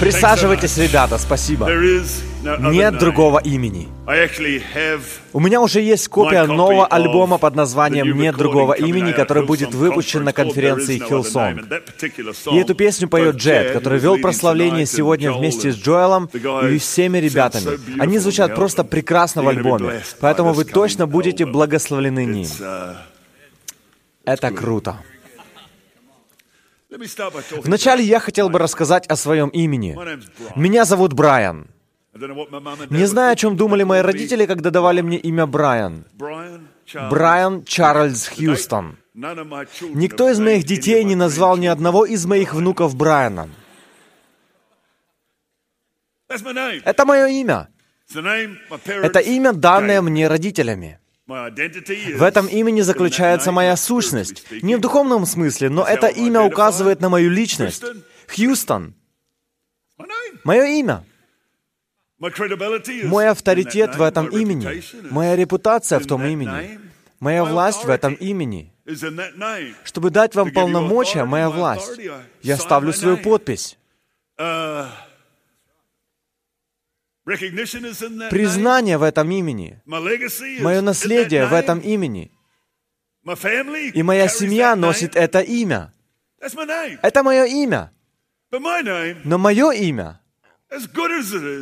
Присаживайтесь, ребята, спасибо. Нет другого имени. У меня уже есть копия нового альбома под названием «Нет другого имени», который будет выпущен на конференции Hillsong. И эту песню поет Джет, который вел прославление сегодня вместе с Джоэлом и всеми ребятами. Они звучат просто прекрасно в альбоме, поэтому вы точно будете благословлены ним. Это круто. Вначале я хотел бы рассказать о своем имени. Меня зовут Брайан. Не знаю, о чем думали мои родители, когда давали мне имя Брайан. Брайан Чарльз Хьюстон. Никто из моих детей не назвал ни одного из моих внуков Брайаном. Это мое имя. Это имя, данное мне родителями. В этом имени заключается моя сущность. Не в духовном смысле, но это имя указывает на мою личность. Хьюстон. Мое имя. Мой авторитет в этом имени. Моя репутация в том имени. Моя власть в этом имени. Чтобы дать вам полномочия, моя власть. Я ставлю свою подпись. Признание в этом имени, мое наследие в этом имени, и моя семья носит это имя. Это мое имя. Но мое имя,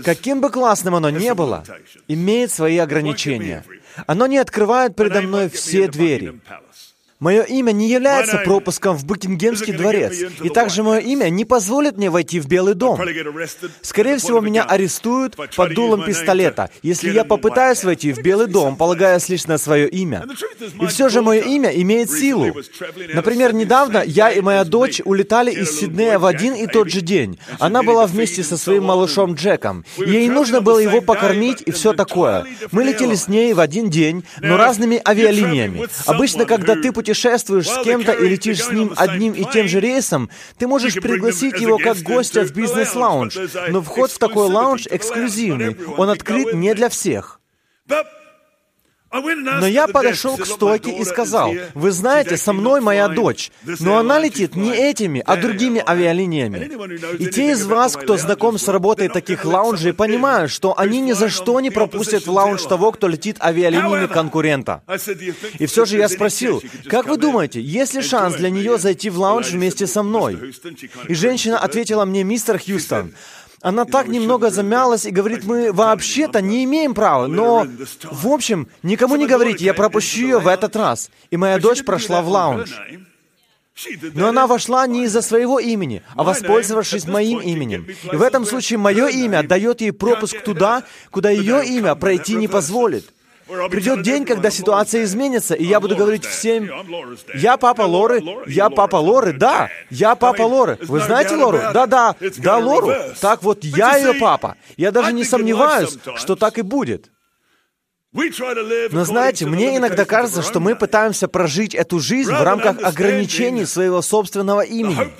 каким бы классным оно ни было, имеет свои ограничения. Оно не открывает передо мной все двери. Мое имя не является пропуском в Букингемский дворец, и также мое имя не позволит мне войти в Белый дом. Скорее всего, меня арестуют под дулом пистолета, если я попытаюсь войти в Белый дом, полагаясь лишь на свое имя. И все же мое имя имеет силу. Например, недавно я и моя дочь улетали из Сиднея в один и тот же день. Она была вместе со своим малышом Джеком. Ей нужно было его покормить и все такое. Мы летели с ней в один день, но разными авиалиниями. Обычно, когда ты путешествуешь путешествуешь с кем-то и летишь с ним одним и тем же рейсом, ты можешь пригласить его как гостя в бизнес-лаунж, но вход в такой лаунж эксклюзивный, он открыт не для всех. Но я подошел к стойке и сказал, «Вы знаете, со мной моя дочь, но она летит не этими, а другими авиалиниями». И те из вас, кто знаком с работой таких лаунжей, понимают, что они ни за что не пропустят в лаунж того, кто летит авиалиниями конкурента. И все же я спросил, «Как вы думаете, есть ли шанс для нее зайти в лаунж вместе со мной?» И женщина ответила мне, «Мистер Хьюстон, она так немного замялась и говорит, мы вообще-то не имеем права, но, в общем, никому не говорите, я пропущу ее в этот раз. И моя дочь прошла в лаунж. Но она вошла не из-за своего имени, а воспользовавшись моим именем. И в этом случае мое имя дает ей пропуск туда, куда ее имя пройти не позволит. Придет день, когда ситуация изменится, и я буду говорить всем, я папа Лоры, я папа Лоры, да, я папа Лоры. Вы знаете Лору? Да-да, да, Лору. Так вот, я ее папа. Я даже не сомневаюсь, что так и будет. Но знаете, мне иногда кажется, что мы пытаемся прожить эту жизнь в рамках ограничений своего собственного имени.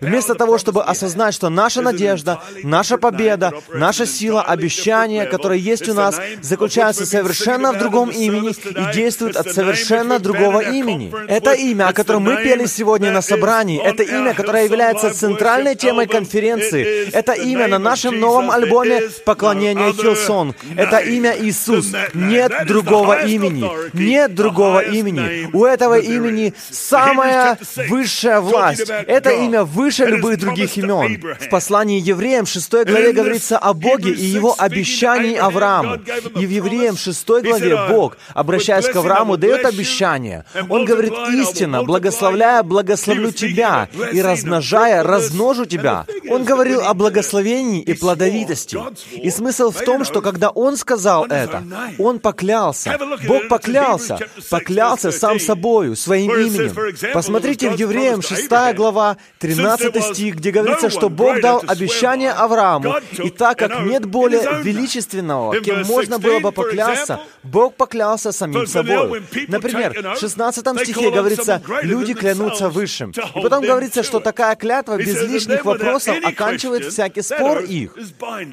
Вместо того, чтобы осознать, что наша надежда, наша победа, наша сила, обещание, которое есть у нас, заключается совершенно в другом имени и действует от совершенно другого имени. Это имя, о котором мы пели сегодня на собрании, это имя, которое является центральной темой конференции, это имя на нашем новом альбоме «Поклонение Хилсон», это имя, имя Иисус. Нет другого имени. Нет другого имени. У этого имени самая высшая власть. Это имя выше любых других имен. В послании Евреям 6 главе говорится о Боге и его обещании Аврааму. И в Евреям 6 главе Бог, обращаясь к Аврааму, дает обещание. Он говорит, истина, благословляя, благословлю тебя, и размножая, размножу тебя. Он говорил о благословении и плодовитости. И смысл в том, что когда он сказал, сказал это. Он поклялся. Бог поклялся. Поклялся сам собою, своим именем. Посмотрите в Евреям 6 глава, 13 стих, где говорится, что Бог дал обещание Аврааму. И так как нет более величественного, кем можно было бы поклясться, Бог поклялся самим собой. Например, в 16 стихе говорится, люди клянутся высшим. И потом говорится, что такая клятва без лишних вопросов оканчивает всякий спор их.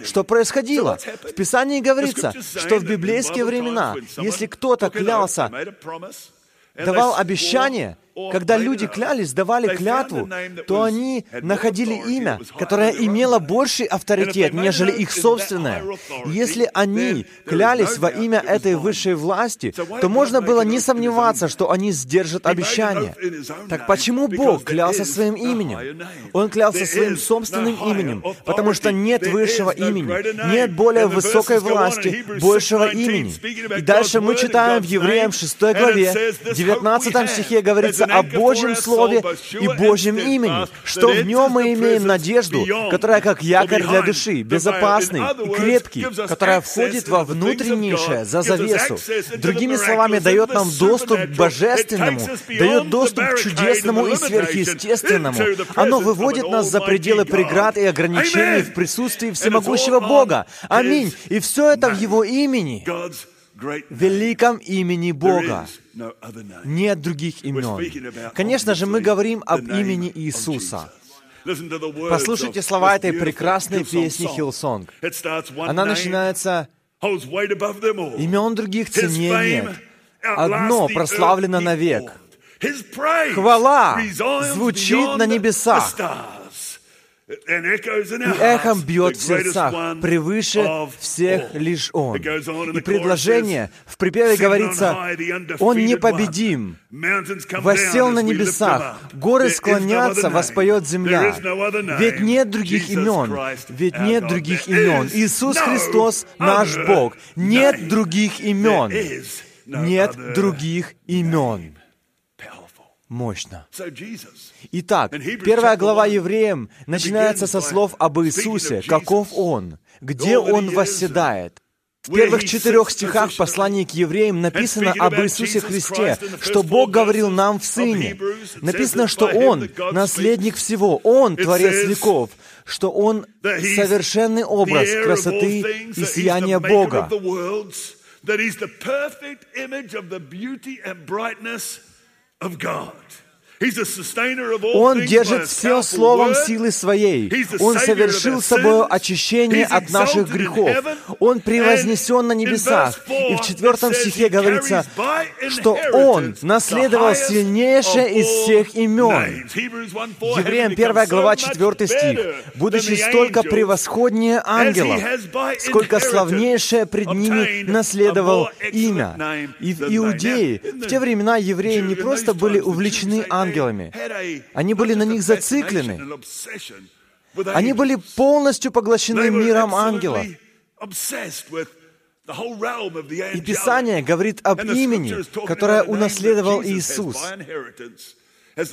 Что происходило? В Писании говорится, что в библейские времена, если кто-то клялся, давал обещание, когда люди клялись, давали клятву, то они находили имя, которое имело больший авторитет, нежели их собственное. Если они клялись во имя этой высшей власти, то можно было не сомневаться, что они сдержат обещание. Так почему Бог клялся своим именем? Он клялся своим собственным именем, потому что нет высшего имени, нет более высокой власти, большего имени. И дальше мы читаем в Евреям 6 главе, 19 стихе говорится о Божьем Слове и Божьем имени, что в нем мы имеем надежду, которая как якорь для души, безопасный и крепкий, которая входит во внутреннейшее, за завесу. Другими словами, дает нам доступ к божественному, дает доступ к чудесному и сверхъестественному. Оно выводит нас за пределы преград и ограничений в присутствии всемогущего Бога. Аминь. И все это в Его имени великом имени Бога. Нет других имен. Конечно же, мы говорим об имени Иисуса. Послушайте слова этой прекрасной песни Hillsong. Она начинается «Имен других ценней нет. Одно прославлено навек. Хвала звучит на небесах и эхом бьет в сердцах, превыше всех лишь Он. И предложение в припеве говорится, Он непобедим, восел на небесах, горы склонятся, воспоет земля. Ведь нет других имен, ведь нет других имен. Иисус Христос наш Бог. Нет других имен. Нет других имен мощно. Итак, первая глава Евреям начинается со слов об Иисусе, каков Он, где Он восседает. В первых четырех стихах послания к евреям написано об Иисусе Христе, что Бог говорил нам в Сыне. Написано, что Он — наследник всего, Он — Творец веков, что Он — совершенный образ красоты и сияния Бога. of of God. Он держит все словом силы своей. Он совершил собой очищение от наших грехов. Он превознесен на небесах. И в четвертом стихе говорится, что Он наследовал сильнейшее из всех имен. Евреям 1 глава 4 стих. «Будучи столько превосходнее ангелов, сколько славнейшее пред ними наследовал имя». И в Иудее в те времена евреи не просто были увлечены ангелами, ангелами. Они были на них зациклены. Они были полностью поглощены миром ангелов. И Писание говорит об имени, которое унаследовал Иисус,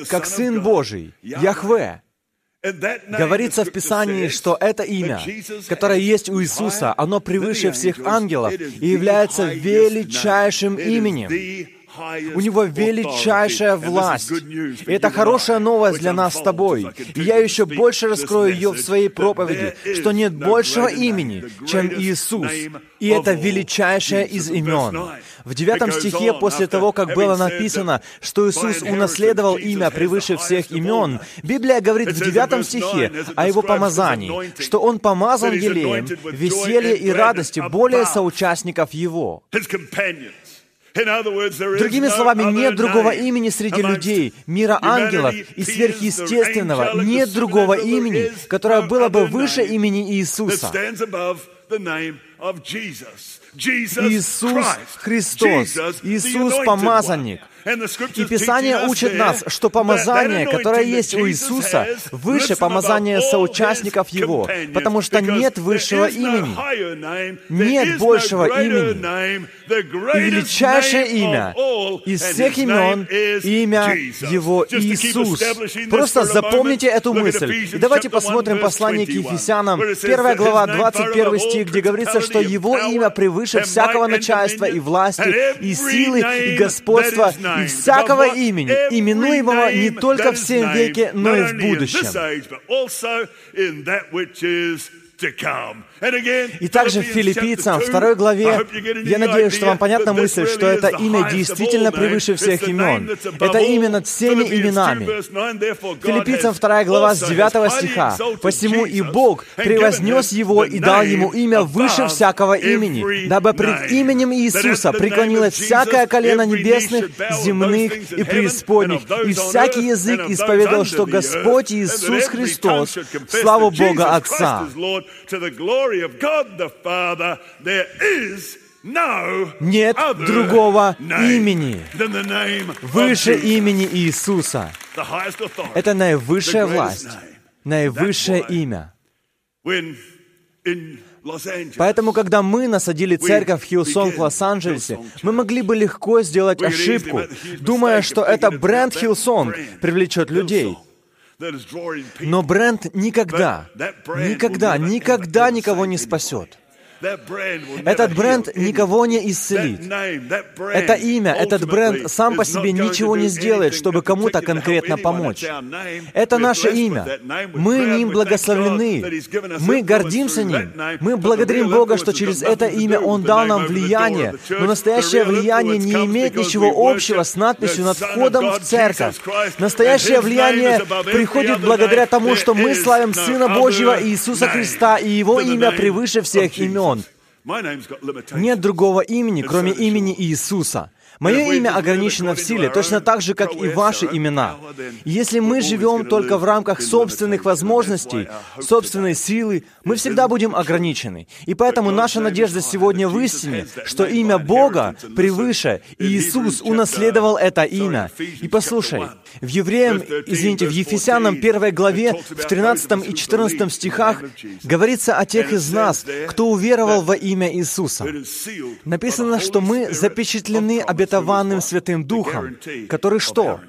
как Сын Божий, Яхве. Говорится в Писании, что это имя, которое есть у Иисуса, оно превыше всех ангелов и является величайшим именем. У Него величайшая власть. И это хорошая новость для нас с тобой. И я еще больше раскрою ее в своей проповеди, что нет большего имени, чем Иисус. И это величайшее из имен. В девятом стихе, после того, как было написано, что Иисус унаследовал имя превыше всех имен, Библия говорит в девятом стихе о Его помазании, что Он помазан елеем, веселье и радости более соучастников Его. Другими словами, нет другого имени среди людей, мира ангелов и сверхъестественного. Нет другого имени, которое было бы выше имени Иисуса. Иисус Христос, Иисус Помазанник. И Писание учит нас, что помазание, которое есть у Иисуса, выше помазания соучастников Его, потому что нет высшего имени, нет большего имени. И величайшее имя из всех имен — имя Его Иисус. Просто запомните эту мысль. И давайте посмотрим послание к Ефесянам, 1 глава, 21 стих, где говорится, что Его имя превыше всякого начальства и власти, и силы, и господства, и всякого имени, именуемого не только в всем веке, но и в будущем. И также в Филиппийцам, второй главе, я надеюсь, что вам понятна мысль, что это имя действительно превыше всех имен. Это имя над всеми именами. Филиппийцам, вторая глава, с 9 стиха. «Посему и Бог превознес его и дал ему имя выше всякого имени, дабы пред именем Иисуса преклонилось всякое колено небесных, земных и преисподних, и всякий язык исповедал, что Господь Иисус Христос, славу Бога Отца». Нет другого имени. выше имени Иисуса. Это наивысшая власть, наивысшее имя. Поэтому, когда мы насадили церковь в Хилсон в Лос-Анджелесе, мы могли бы легко сделать ошибку, думая, что это бренд Хилсон привлечет людей. Но бренд никогда, никогда, никогда никого не спасет. Этот бренд никого не исцелит. Это имя, этот бренд сам по себе ничего не сделает, чтобы кому-то конкретно помочь. Это наше имя. Мы ним благословлены. Мы гордимся ним. Мы благодарим Бога, что через это имя Он дал нам влияние. Но настоящее влияние не имеет ничего общего с надписью над входом в церковь. Настоящее влияние приходит благодаря тому, что мы славим Сына Божьего Иисуса Христа, и Его имя превыше всех имен. Нет другого имени, кроме имени Иисуса. Мое имя ограничено в силе, точно так же, как и ваши имена. если мы живем только в рамках собственных возможностей, собственной силы, мы всегда будем ограничены. И поэтому наша надежда сегодня в истине, что имя Бога превыше, и Иисус унаследовал это имя. И послушай, в Евреям, извините, в Ефесянам первой главе, в 13 и 14 стихах говорится о тех из нас, кто уверовал во имя Иисуса. Написано, что мы запечатлены обетованием обетованным Святым Духом, который что?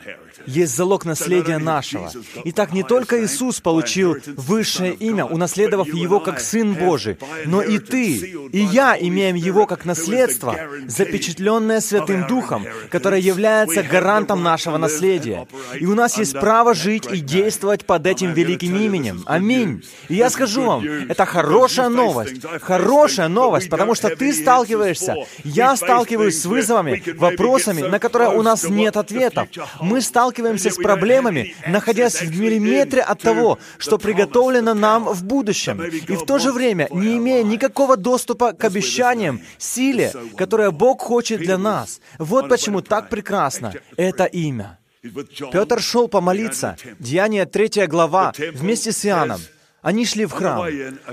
Есть залог наследия нашего. Итак, не только Иисус получил высшее имя, унаследовав его как Сын Божий, но и ты, и я имеем его как наследство, запечатленное Святым Духом, которое является гарантом нашего наследия. И у нас есть право жить и действовать под этим великим именем. Аминь. И я скажу вам, это хорошая новость. Хорошая новость, потому что ты сталкиваешься, я сталкиваюсь с вызовами, вопросами, на которые у нас нет ответов. Мы сталкиваемся сталкиваемся с проблемами, находясь в миллиметре от того, что приготовлено нам в будущем, и в то же время не имея никакого доступа к обещаниям, силе, которое Бог хочет для нас. Вот почему так прекрасно это имя. Петр шел помолиться, Деяние 3 глава, вместе с Иоанном. Они шли в храм.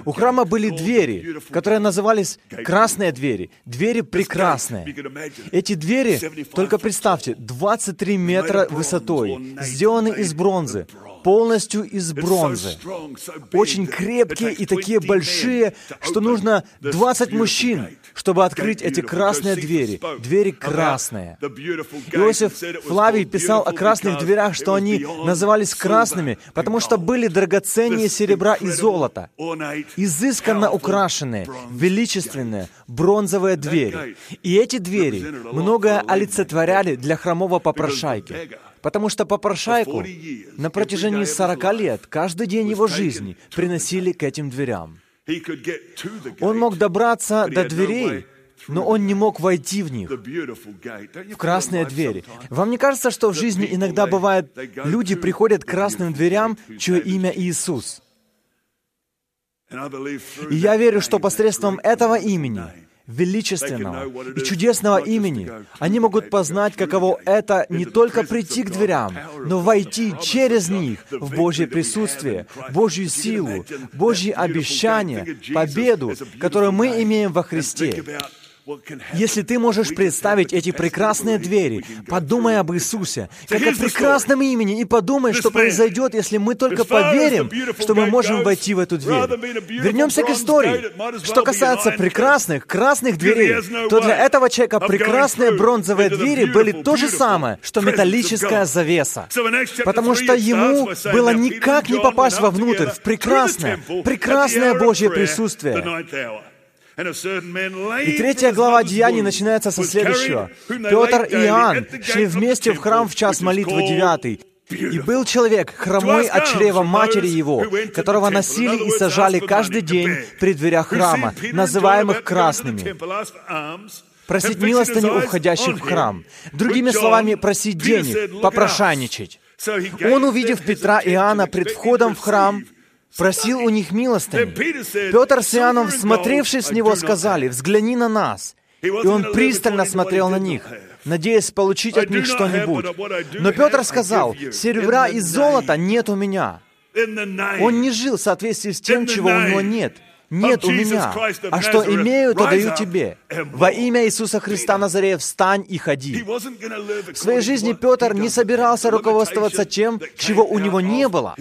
У храма были двери, которые назывались красные двери. Двери прекрасные. Эти двери, только представьте, 23 метра высотой, сделаны из бронзы полностью из бронзы. Очень крепкие и такие большие, что нужно 20 мужчин, чтобы открыть эти красные двери. Двери красные. Иосиф Флавий писал о красных дверях, что они назывались красными, потому что были драгоценнее серебра и золота. Изысканно украшенные, величественные, бронзовые двери. И эти двери многое олицетворяли для хромого попрошайки. Потому что попрошайку на протяжении 40 лет, каждый день его жизни приносили к этим дверям. Он мог добраться до дверей, но он не мог войти в них, в красные двери. Вам не кажется, что в жизни иногда бывает, люди приходят к красным дверям, чье имя Иисус? И я верю, что посредством этого имени величественного и чудесного имени, они могут познать, каково это не только прийти к дверям, но войти через них в Божье присутствие, Божью силу, Божьи обещания, победу, которую мы имеем во Христе. Если ты можешь представить эти прекрасные двери, подумай об Иисусе, как о прекрасном имени, и подумай, что произойдет, если мы только поверим, что мы можем войти в эту дверь. Вернемся к истории. Что касается прекрасных, красных дверей, то для этого человека прекрасные бронзовые двери были то же самое, что металлическая завеса. Потому что ему было никак не попасть вовнутрь, в прекрасное, прекрасное Божье присутствие. И третья глава Деяний начинается со следующего. Петр и Иоанн шли вместе в храм в час молитвы девятый. И был человек, хромой от чрева матери его, которого носили и сажали каждый день при дверях храма, называемых красными, просить милостыни у входящих в храм. Другими словами, просить денег, попрошайничать. Он, увидев Петра и Иоанна пред входом в храм, просил у них милостыни. Петр с Иоанном, смотревшись с него, сказали, «Взгляни на нас». И он пристально смотрел на них, надеясь получить от них что-нибудь. Но Петр сказал, «Серебра и золота нет у меня». Он не жил в соответствии с тем, чего у него нет нет у меня, а что имею, то даю тебе. Во имя Иисуса Христа Назарея встань и ходи. В своей жизни Петр не собирался руководствоваться тем, чего у него не было.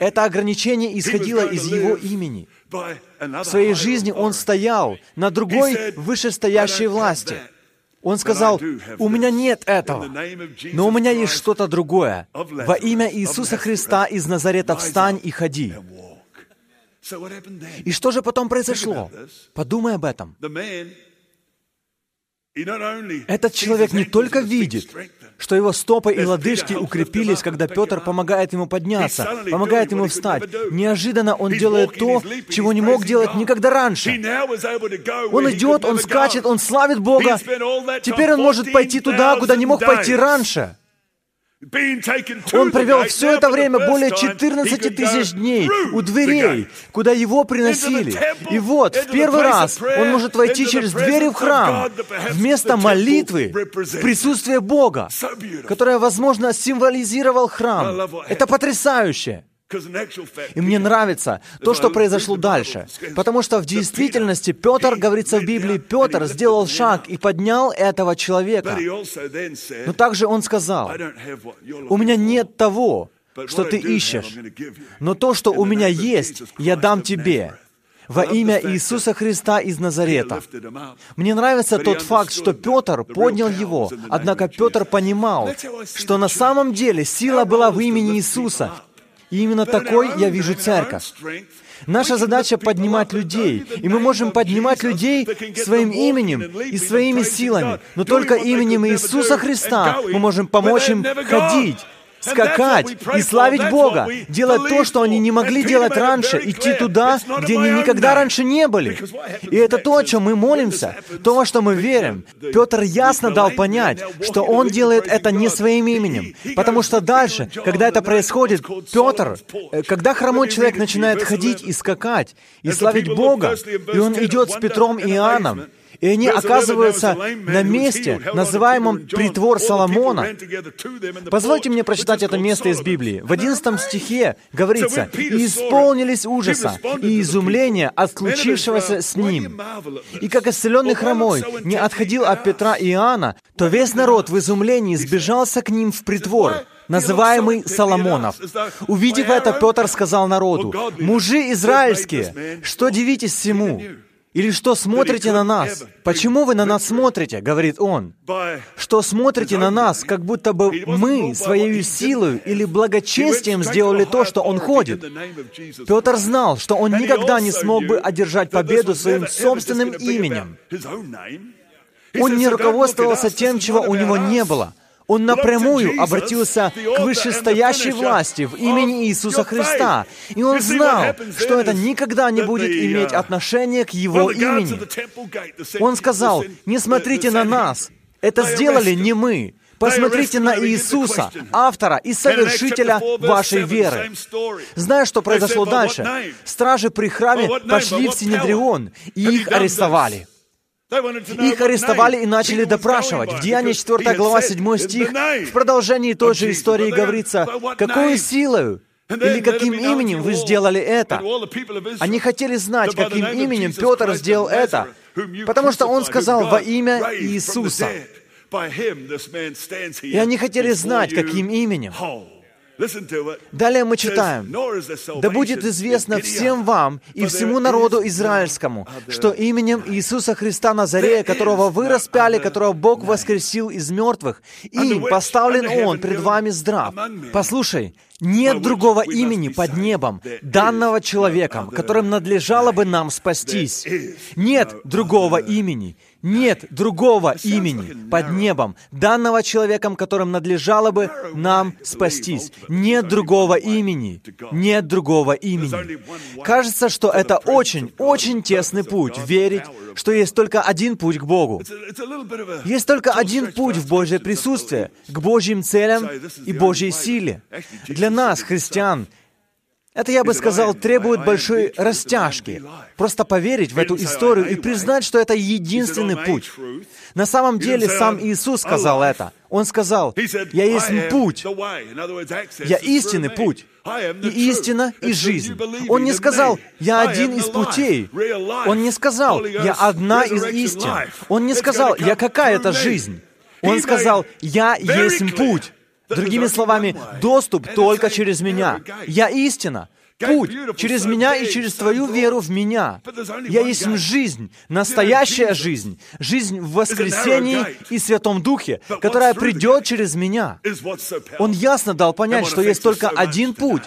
Это ограничение исходило из его имени. В своей жизни он стоял на другой вышестоящей власти. Он сказал, «У меня нет этого, но у меня есть что-то другое. Во имя Иисуса Христа из Назарета встань и ходи». И что же потом произошло? Подумай об этом. Этот человек не только видит, что его стопы и лодыжки укрепились, когда Петр помогает ему подняться, помогает ему встать. Неожиданно он делает то, чего не мог делать никогда раньше. Он идет, он скачет, он славит Бога. Теперь он может пойти туда, куда не мог пойти раньше. Он провел все это время более 14 тысяч дней у дверей, куда его приносили. И вот, в первый раз он может войти через двери в храм вместо молитвы в присутствие Бога, которое, возможно, символизировал храм. Это потрясающе. И мне нравится то, что произошло дальше, потому что в действительности Петр, говорится в Библии, Петр сделал шаг и поднял этого человека. Но также он сказал, «У меня нет того, что ты ищешь, но то, что у меня есть, я дам тебе» во имя Иисуса Христа из Назарета. Мне нравится тот факт, что Петр поднял его, однако Петр понимал, что на самом деле сила была в имени Иисуса, и именно такой я вижу церковь. Наша задача поднимать людей, и мы можем поднимать людей своим именем и своими силами, но только именем Иисуса Христа мы можем помочь им ходить, скакать и славить Бога, делать то, что они не могли делать раньше, идти туда, где они никогда раньше не были. И это то, о чем мы молимся, то, во что мы верим. Петр ясно дал понять, что он делает это не своим именем, потому что дальше, когда это происходит, Петр, э, когда хромой человек начинает ходить и скакать, и славить Бога, и он идет с Петром и Иоанном, и они оказываются на месте, называемом «притвор Соломона». Позвольте мне прочитать это место из Библии. В 11 стихе говорится, «И исполнились ужаса и изумления от случившегося с ним. И как исцеленный хромой не отходил от Петра и Иоанна, то весь народ в изумлении сбежался к ним в притвор» называемый Соломонов. Увидев это, Петр сказал народу, «Мужи израильские, что дивитесь всему? Или что смотрите на нас? Почему вы на нас смотрите? Говорит он. Что смотрите на нас, как будто бы мы своей силой или благочестием сделали то, что он ходит. Петр знал, что он никогда не смог бы одержать победу своим собственным именем. Он не руководствовался тем, чего у него не было. Он напрямую обратился к вышестоящей власти в имени Иисуса Христа. И он знал, что это никогда не будет иметь отношения к его имени. Он сказал, не смотрите на нас, это сделали не мы. Посмотрите на Иисуса, автора и совершителя вашей веры. Знаешь, что произошло дальше? Стражи при храме пошли в Синедрион и их арестовали. Их арестовали и начали допрашивать. В Деянии 4 глава 7 стих, в продолжении той же истории говорится, «Какую силою или каким именем вы сделали это?» Они хотели знать, каким именем Петр сделал это, потому что он сказал во имя Иисуса. И они хотели знать, каким именем. Далее мы читаем, «Да будет известно всем вам и всему народу израильскому, что именем Иисуса Христа Назарея, которого вы распяли, которого Бог воскресил из мертвых, им поставлен Он пред вами здрав». Послушай, Нет другого имени под небом, данного человеком, которым надлежало бы нам спастись. Нет другого имени. Нет другого имени под небом, данного человеком, которым надлежало бы нам спастись. Нет другого имени. Нет другого имени. Кажется, что это очень, очень тесный путь верить, что есть только один путь к Богу. Есть только один путь в Божье присутствие, к Божьим целям и Божьей силе. Для нас, христиан, это, я бы сказал, требует большой растяжки. Просто поверить в эту историю и признать, что это единственный путь. На самом деле, сам Иисус сказал это. Он сказал, «Я есть путь, я истинный путь, и истина, и жизнь». Он не сказал, «Я один из путей». Он не сказал, «Я одна из истин». Он не сказал, «Я какая-то жизнь». Он сказал, «Я есть путь». Другими словами, доступ только через меня. Я истина. Путь через меня и через твою веру в меня. Я есть жизнь, настоящая жизнь, жизнь в воскресении и Святом Духе, которая придет через меня. Он ясно дал понять, что есть только один путь,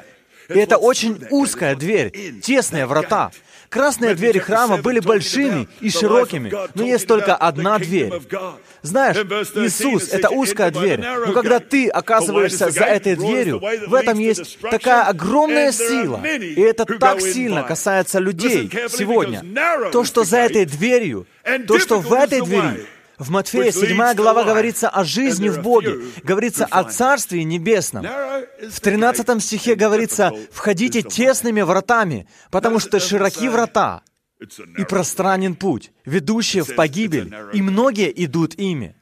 и это очень узкая дверь, тесные врата. Красные двери храма были большими и широкими, но есть только одна дверь. Знаешь, Иисус — это узкая дверь, но когда ты оказываешься за этой дверью, в этом есть такая огромная сила, и это так сильно касается людей сегодня. То, что за этой дверью, то, что в этой двери, в Матфея 7 глава говорится о жизни в Боге, говорится о Царстве Небесном. В 13 стихе говорится, «Входите тесными вратами, потому что широки врата, и пространен путь, ведущий в погибель, и многие идут ими».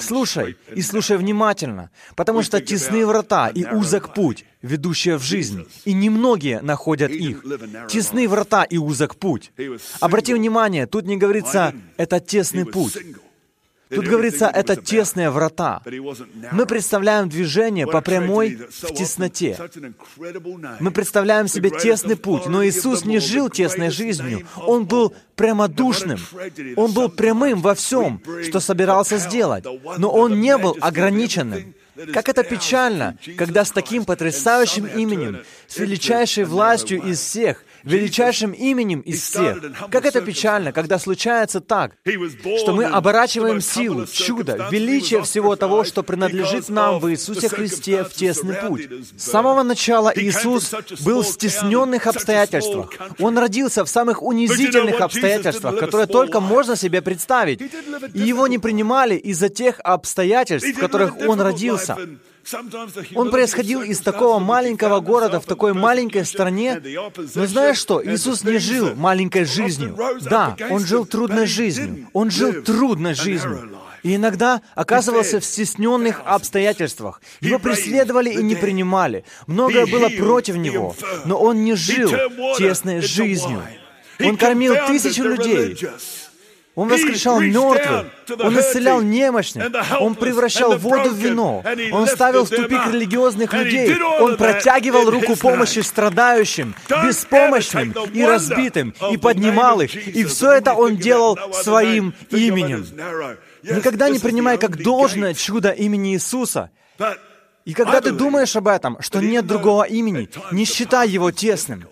Слушай и слушай внимательно, потому что тесны врата и узок путь, ведущие в жизнь, и немногие находят их. Тесны врата и узок путь. Обрати внимание, тут не говорится «это тесный путь». Тут говорится, это тесные врата. Мы представляем движение по прямой в тесноте. Мы представляем себе тесный путь, но Иисус не жил тесной жизнью. Он был прямодушным. Он был прямым во всем, что собирался сделать. Но Он не был ограниченным. Как это печально, когда с таким потрясающим именем, с величайшей властью из всех, величайшим именем из всех. Как это печально, когда случается так, что мы оборачиваем силу, чудо, величие всего того, что принадлежит нам в Иисусе Христе в тесный путь. С самого начала Иисус был в стесненных обстоятельствах. Он родился в самых унизительных обстоятельствах, которые только можно себе представить. И его не принимали из-за тех обстоятельств, в которых он родился. Он происходил из такого маленького города в такой маленькой стране. Но знаешь что? Иисус не жил маленькой жизнью. Да, Он жил трудной жизнью. Он жил трудной жизнью. И иногда оказывался в стесненных обстоятельствах. Его преследовали и не принимали. Многое было против него. Но он не жил тесной жизнью. Он кормил тысячи людей. Он воскрешал мертвых, Он исцелял немощных, Он превращал воду в вино, Он ставил в тупик религиозных людей, Он протягивал руку помощи страдающим, беспомощным и разбитым, и поднимал их, и все это Он делал своим именем. Никогда не принимай как должное чудо имени Иисуса. И когда ты думаешь об этом, что нет другого имени, не считай его тесным.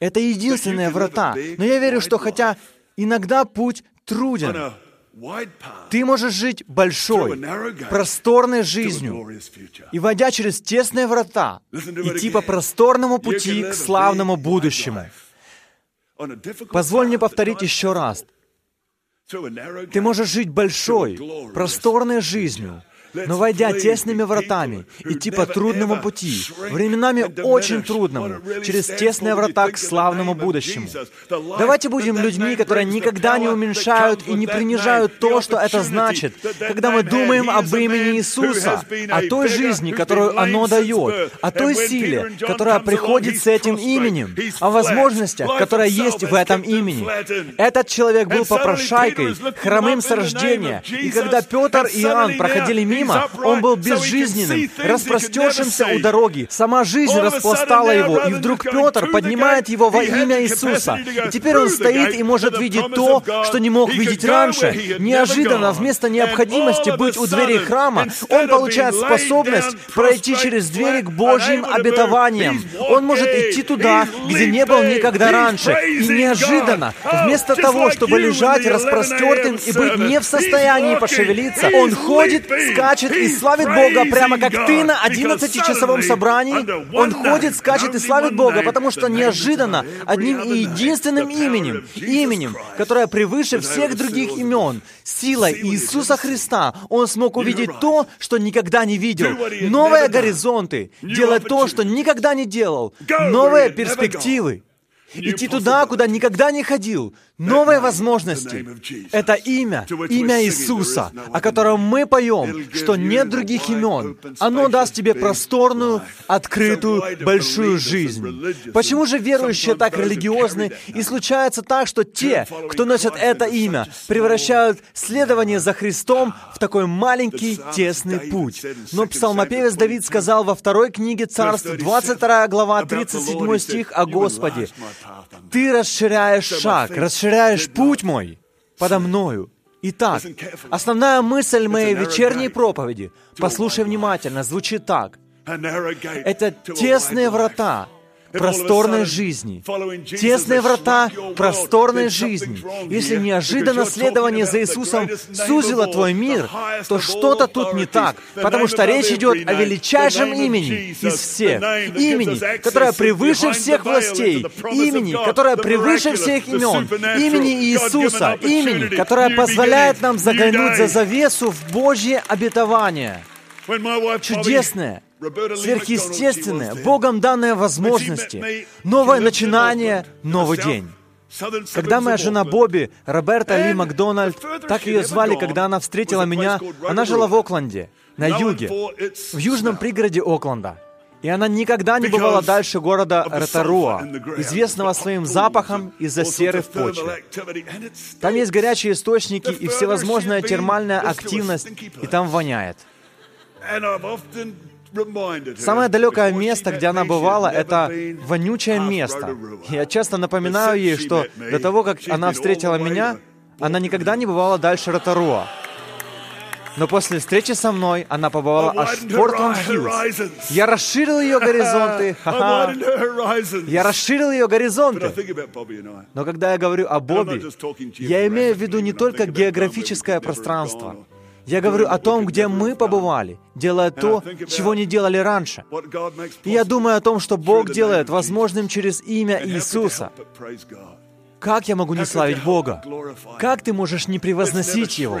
Это единственные врата. Но я верю, что хотя иногда путь труден. Ты можешь жить большой, просторной жизнью и, войдя через тесные врата, идти по просторному пути к славному будущему. Позволь мне повторить еще раз. Ты можешь жить большой, просторной жизнью, но войдя тесными вратами, идти по трудному пути, временами очень трудному, через тесные врата к славному будущему. Давайте будем людьми, которые никогда не уменьшают и не принижают то, что это значит, когда мы думаем об имени Иисуса, о той жизни, которую оно дает, о той силе, которая приходит с этим именем, о возможностях, которые есть в этом имени. Этот человек был попрошайкой, хромым с рождения, и когда Петр и Иоанн проходили мимо мимо, он был безжизненным, распростершимся у дороги. Сама жизнь распластала его, и вдруг Петр поднимает его во имя Иисуса. И теперь он стоит и может видеть то, что не мог видеть раньше. Неожиданно, вместо необходимости быть у двери храма, он получает способность пройти через двери к Божьим обетованиям. Он может идти туда, где не был никогда раньше. И неожиданно, вместо того, чтобы лежать распростертым и быть не в состоянии пошевелиться, он ходит, скачет и славит Бога, прямо как ты на 11-часовом собрании. Он ходит, скачет и славит Бога, потому что неожиданно одним и единственным именем, именем, которое превыше всех других имен, силой Иисуса Христа, он смог увидеть то, что никогда не видел. Новые горизонты, делать то, что никогда не делал. Новые перспективы. Идти туда, куда никогда не ходил. Новые возможности. Это имя, имя Иисуса, о котором мы поем, что нет других имен. Оно даст тебе просторную, открытую, большую жизнь. Почему же верующие так религиозны? И случается так, что те, кто носят это имя, превращают следование за Христом в такой маленький, тесный путь. Но псалмопевец Давид сказал во второй книге Царств, 22 глава, 37 стих о Господе. «Ты расширяешь шаг, расширяешь путь мой подо мною». Итак, основная мысль моей вечерней проповеди, послушай внимательно, звучит так. Это тесные врата, просторной жизни. Тесные врата просторной жизни. Если неожиданно следование за Иисусом сузило твой мир, то что-то тут не так, потому что речь идет о величайшем имени из всех. Имени, которое превыше всех властей. Имени, которое превыше всех имен. Имени Иисуса. Имени, которое позволяет нам заглянуть за завесу в Божье обетование. Чудесное, сверхъестественное, Богом данные возможности, новое начинание, новый день. Когда моя жена Бобби, Роберта Ли Макдональд, так ее звали, когда она встретила меня, она жила в Окленде, на юге, в южном пригороде Окленда. И она никогда не бывала дальше города Ротаруа, известного своим запахом из-за серы в почве. Там есть горячие источники и всевозможная термальная активность, и там воняет. Самое далекое место, где она бывала, это вонючее место. Я часто напоминаю ей, что до того, как она встретила меня, она никогда не бывала дальше Ротаруа. Но после встречи со мной она побывала аж в Портленд Хиллз. Я расширил ее горизонты. Ха-ха. Я расширил ее горизонты. Но когда я говорю о Бобби, я имею в виду не только географическое пространство. Я говорю о том, где мы побывали, делая то, чего не делали раньше. И я думаю о том, что Бог делает возможным через имя Иисуса. Как я могу не славить Бога? Как ты можешь не превозносить Его?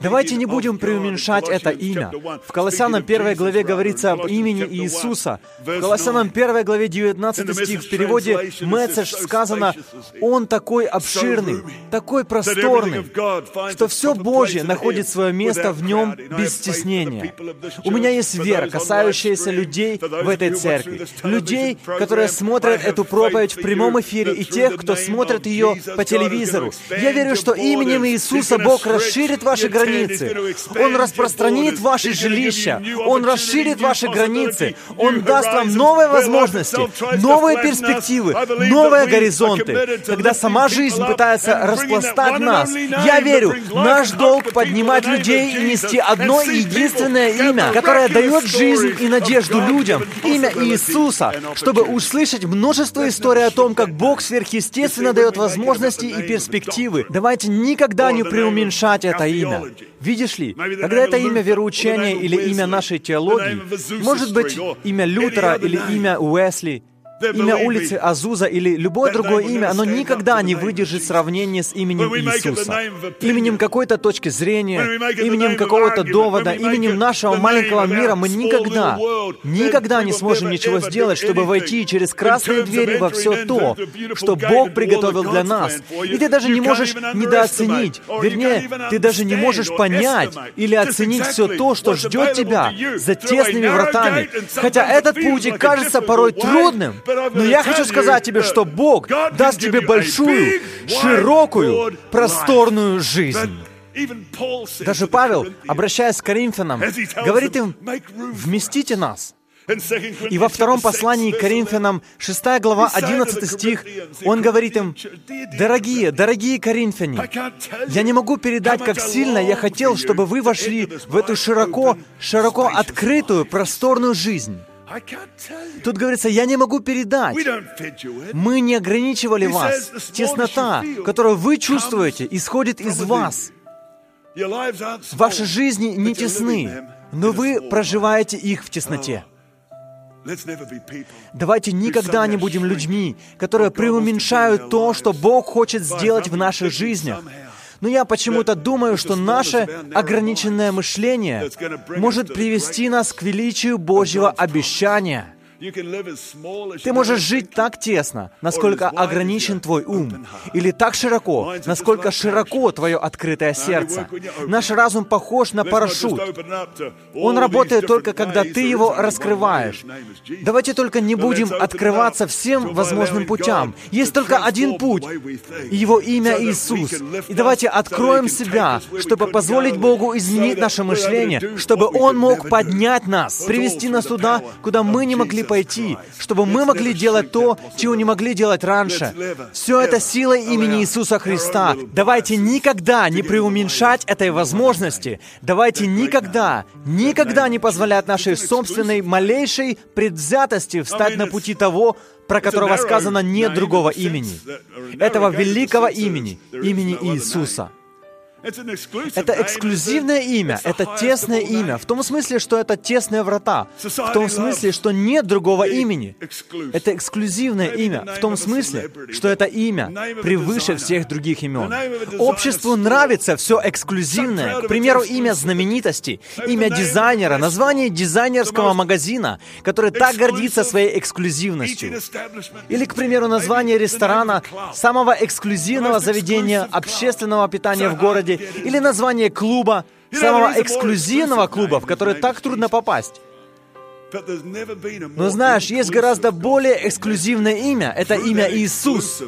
Давайте не будем преуменьшать это имя. В Колоссянам 1 главе говорится об имени Иисуса. В Колоссянам 1 главе 19 стих в переводе «Месседж» сказано «Он такой обширный, такой просторный, что все Божье находит свое место в нем без стеснения». У меня есть вера, касающаяся людей в этой церкви. Людей, которые смотрят эту проповедь в прямом эфире, и тех, кто смотрит ее по телевизору. Я верю, что именем Иисуса Бог расширит расширит ваши границы. Он распространит ваши жилища. Он расширит ваши границы. Он даст вам новые возможности, новые перспективы, новые горизонты. Когда сама жизнь пытается распластать нас, я верю, наш долг поднимать людей и нести одно единственное имя, которое дает жизнь и надежду людям, имя Иисуса, чтобы услышать множество историй о том, как Бог сверхъестественно дает возможности и перспективы. Давайте никогда не преуменьшать это имя. Видишь ли, когда это имя вероучения или имя нашей теологии, может быть имя Лютера или имя Уэсли, Имя улицы Азуза или любое другое имя, оно никогда не выдержит сравнения с именем Иисуса. Именем какой-то точки зрения, именем какого-то довода, именем нашего маленького мира мы никогда, никогда не сможем ничего сделать, чтобы войти через красные двери во все то, что Бог приготовил для нас. И ты даже не можешь недооценить, вернее, ты даже не можешь понять или оценить все то, что ждет тебя за тесными вратами. Хотя этот путь кажется порой трудным, но я хочу сказать тебе, что Бог даст тебе большую, широкую, просторную жизнь. Даже Павел, обращаясь к Коринфянам, говорит им, вместите нас. И во втором послании к Коринфянам, 6 глава, 11 стих, он говорит им, «Дорогие, дорогие коринфяне, я не могу передать, как сильно я хотел, чтобы вы вошли в эту широко, широко открытую, просторную жизнь». Тут говорится, я не могу передать. Мы не ограничивали вас. Теснота, которую вы чувствуете, исходит из вас. Ваши жизни не тесны, но вы проживаете их в тесноте. Давайте никогда не будем людьми, которые преуменьшают то, что Бог хочет сделать в наших жизнях. Но я почему-то думаю, что наше ограниченное мышление может привести нас к величию Божьего обещания – ты можешь жить так тесно, насколько ограничен твой ум, или так широко, насколько широко твое открытое сердце. Наш разум похож на парашют. Он работает только, когда ты его раскрываешь. Давайте только не будем открываться всем возможным путям. Есть только один путь, и его имя Иисус. И давайте откроем себя, чтобы позволить Богу изменить наше мышление, чтобы Он мог поднять нас, привести нас туда, куда мы не могли пойти, чтобы мы могли делать то, чего не могли делать раньше. Все это сила имени Иисуса Христа. Давайте никогда не преуменьшать этой возможности. Давайте никогда, никогда не позволять нашей собственной малейшей предвзятости встать на пути того, про которого сказано нет другого имени. Этого великого имени, имени Иисуса. Это эксклюзивное имя, это тесное имя, в том смысле, что это тесные врата, в том смысле, что нет другого имени. Это эксклюзивное имя, в том смысле, что это имя превыше всех других имен. Обществу нравится все эксклюзивное, к примеру, имя знаменитости, имя дизайнера, название дизайнерского магазина, который так гордится своей эксклюзивностью. Или, к примеру, название ресторана, самого эксклюзивного заведения общественного питания в городе, или название клуба, самого эксклюзивного клуба, в который так трудно попасть. Но знаешь, есть гораздо более эксклюзивное имя. Это имя Иисус.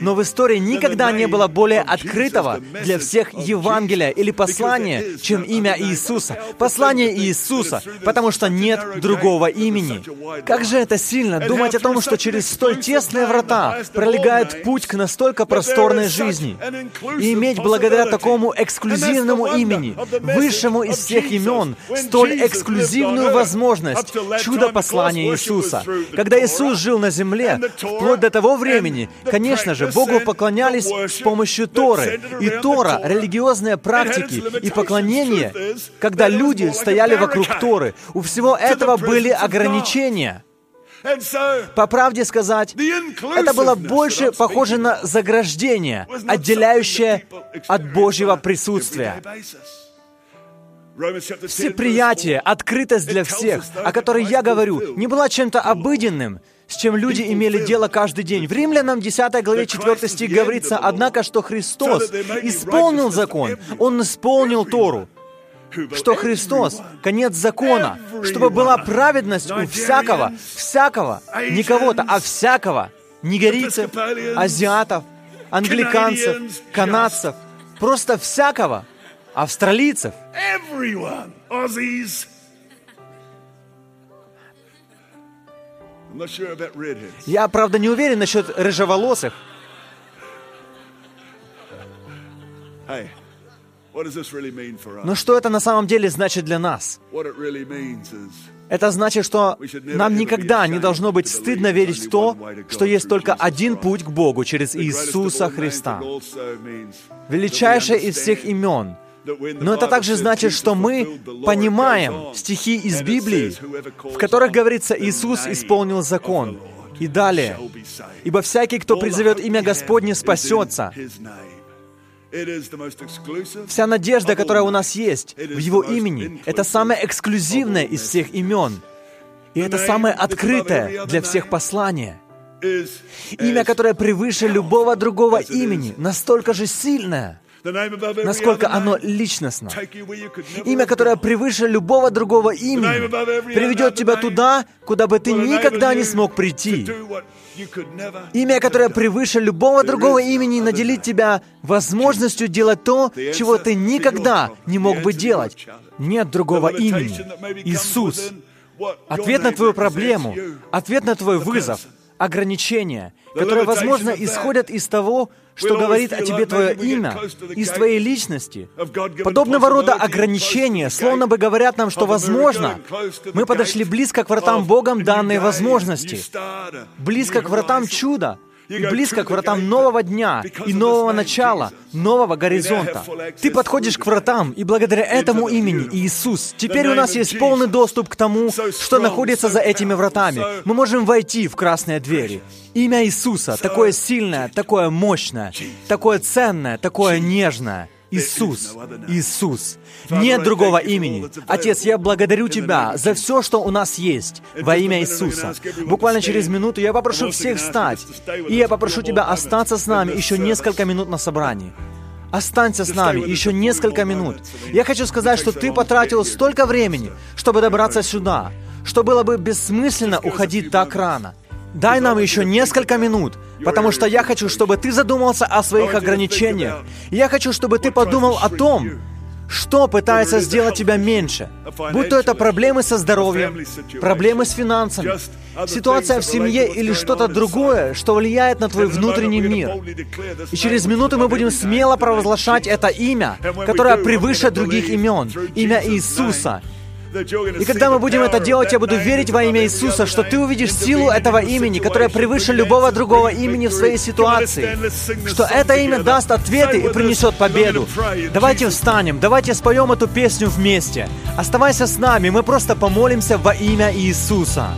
Но в истории никогда не было более открытого для всех Евангелия или послания, чем имя Иисуса. Послание Иисуса, потому что нет другого имени. Как же это сильно думать о том, что через столь тесные врата пролегает путь к настолько просторной жизни. И иметь благодаря такому эксклюзивному имени, высшему из всех имен, столь эксклюзивную возможность чудо послания Иисуса. Когда Иисус жил на земле, вплоть до того времени, конечно же, Богу поклонялись с помощью Торы. И Тора, религиозные практики и поклонение, когда люди стояли вокруг Торы, у всего этого были ограничения. По правде сказать, это было больше похоже на заграждение, отделяющее от Божьего присутствия. Всеприятие, открытость для всех, о которой я говорю, не была чем-то обыденным, с чем люди имели дело каждый день. В Римлянам 10 главе 4 стих говорится, однако, что Христос исполнил закон, Он исполнил Тору, что Христос — конец закона, чтобы была праведность у всякого, всякого, не кого-то, а всякого, нигерийцев, азиатов, англиканцев, канадцев, просто всякого — австралийцев. Everyone. Aussies. I'm not sure about redheads. Я, правда, не уверен насчет рыжеволосых. Hey, what does this really mean for us? Но что это на самом деле значит для нас? What it really means is Это значит, что нам никогда не должно быть стыдно верить в то, что есть только один путь к Богу через Иисуса Христа. Величайшее из всех имен, но это также значит, что мы понимаем стихи из Библии, в которых говорится, Иисус исполнил закон. И далее, «Ибо всякий, кто призовет имя Господне, спасется». Вся надежда, которая у нас есть в Его имени, это самое эксклюзивное из всех имен. И это самое открытое для всех послание. Имя, которое превыше любого другого имени, настолько же сильное – насколько оно личностно. Имя, которое превыше любого другого имени, приведет тебя туда, куда бы ты никогда не смог прийти. Имя, которое превыше любого другого имени, наделит тебя возможностью делать то, чего ты никогда не мог бы делать. Нет другого имени. Иисус. Ответ на твою проблему, ответ на твой вызов, ограничения, которые, возможно, исходят из того, что говорит о тебе твое имя, из твоей личности. Подобного рода ограничения словно бы говорят нам, что, возможно, мы подошли близко к вратам Богом данной возможности, близко к вратам чуда, и близко к вратам нового дня и нового начала, нового горизонта. Ты подходишь к вратам, и благодаря этому имени, Иисус, теперь у нас есть полный доступ к тому, что находится за этими вратами. Мы можем войти в красные двери. Имя Иисуса такое сильное, такое мощное, такое ценное, такое нежное. Иисус, Иисус. Нет другого имени. Отец, я благодарю Тебя за все, что у нас есть во имя Иисуса. Буквально через минуту я попрошу всех встать, и я попрошу Тебя остаться с нами еще несколько минут на собрании. Останься с нами еще несколько минут. Я хочу сказать, что ты потратил столько времени, чтобы добраться сюда, что было бы бессмысленно уходить так рано. Дай нам еще несколько минут, потому что я хочу, чтобы ты задумался о своих ограничениях. Я хочу, чтобы ты подумал о том, что пытается сделать тебя меньше? Будь то это проблемы со здоровьем, проблемы с финансами, ситуация в семье или что-то другое, что влияет на твой внутренний мир. И через минуту мы будем смело провозглашать это имя, которое превыше других имен, имя Иисуса, и когда мы будем это делать, я буду верить во имя Иисуса, что ты увидишь силу этого имени, которое превыше любого другого имени в своей ситуации, что это имя даст ответы и принесет победу. Давайте встанем, давайте споем эту песню вместе. Оставайся с нами, мы просто помолимся во имя Иисуса.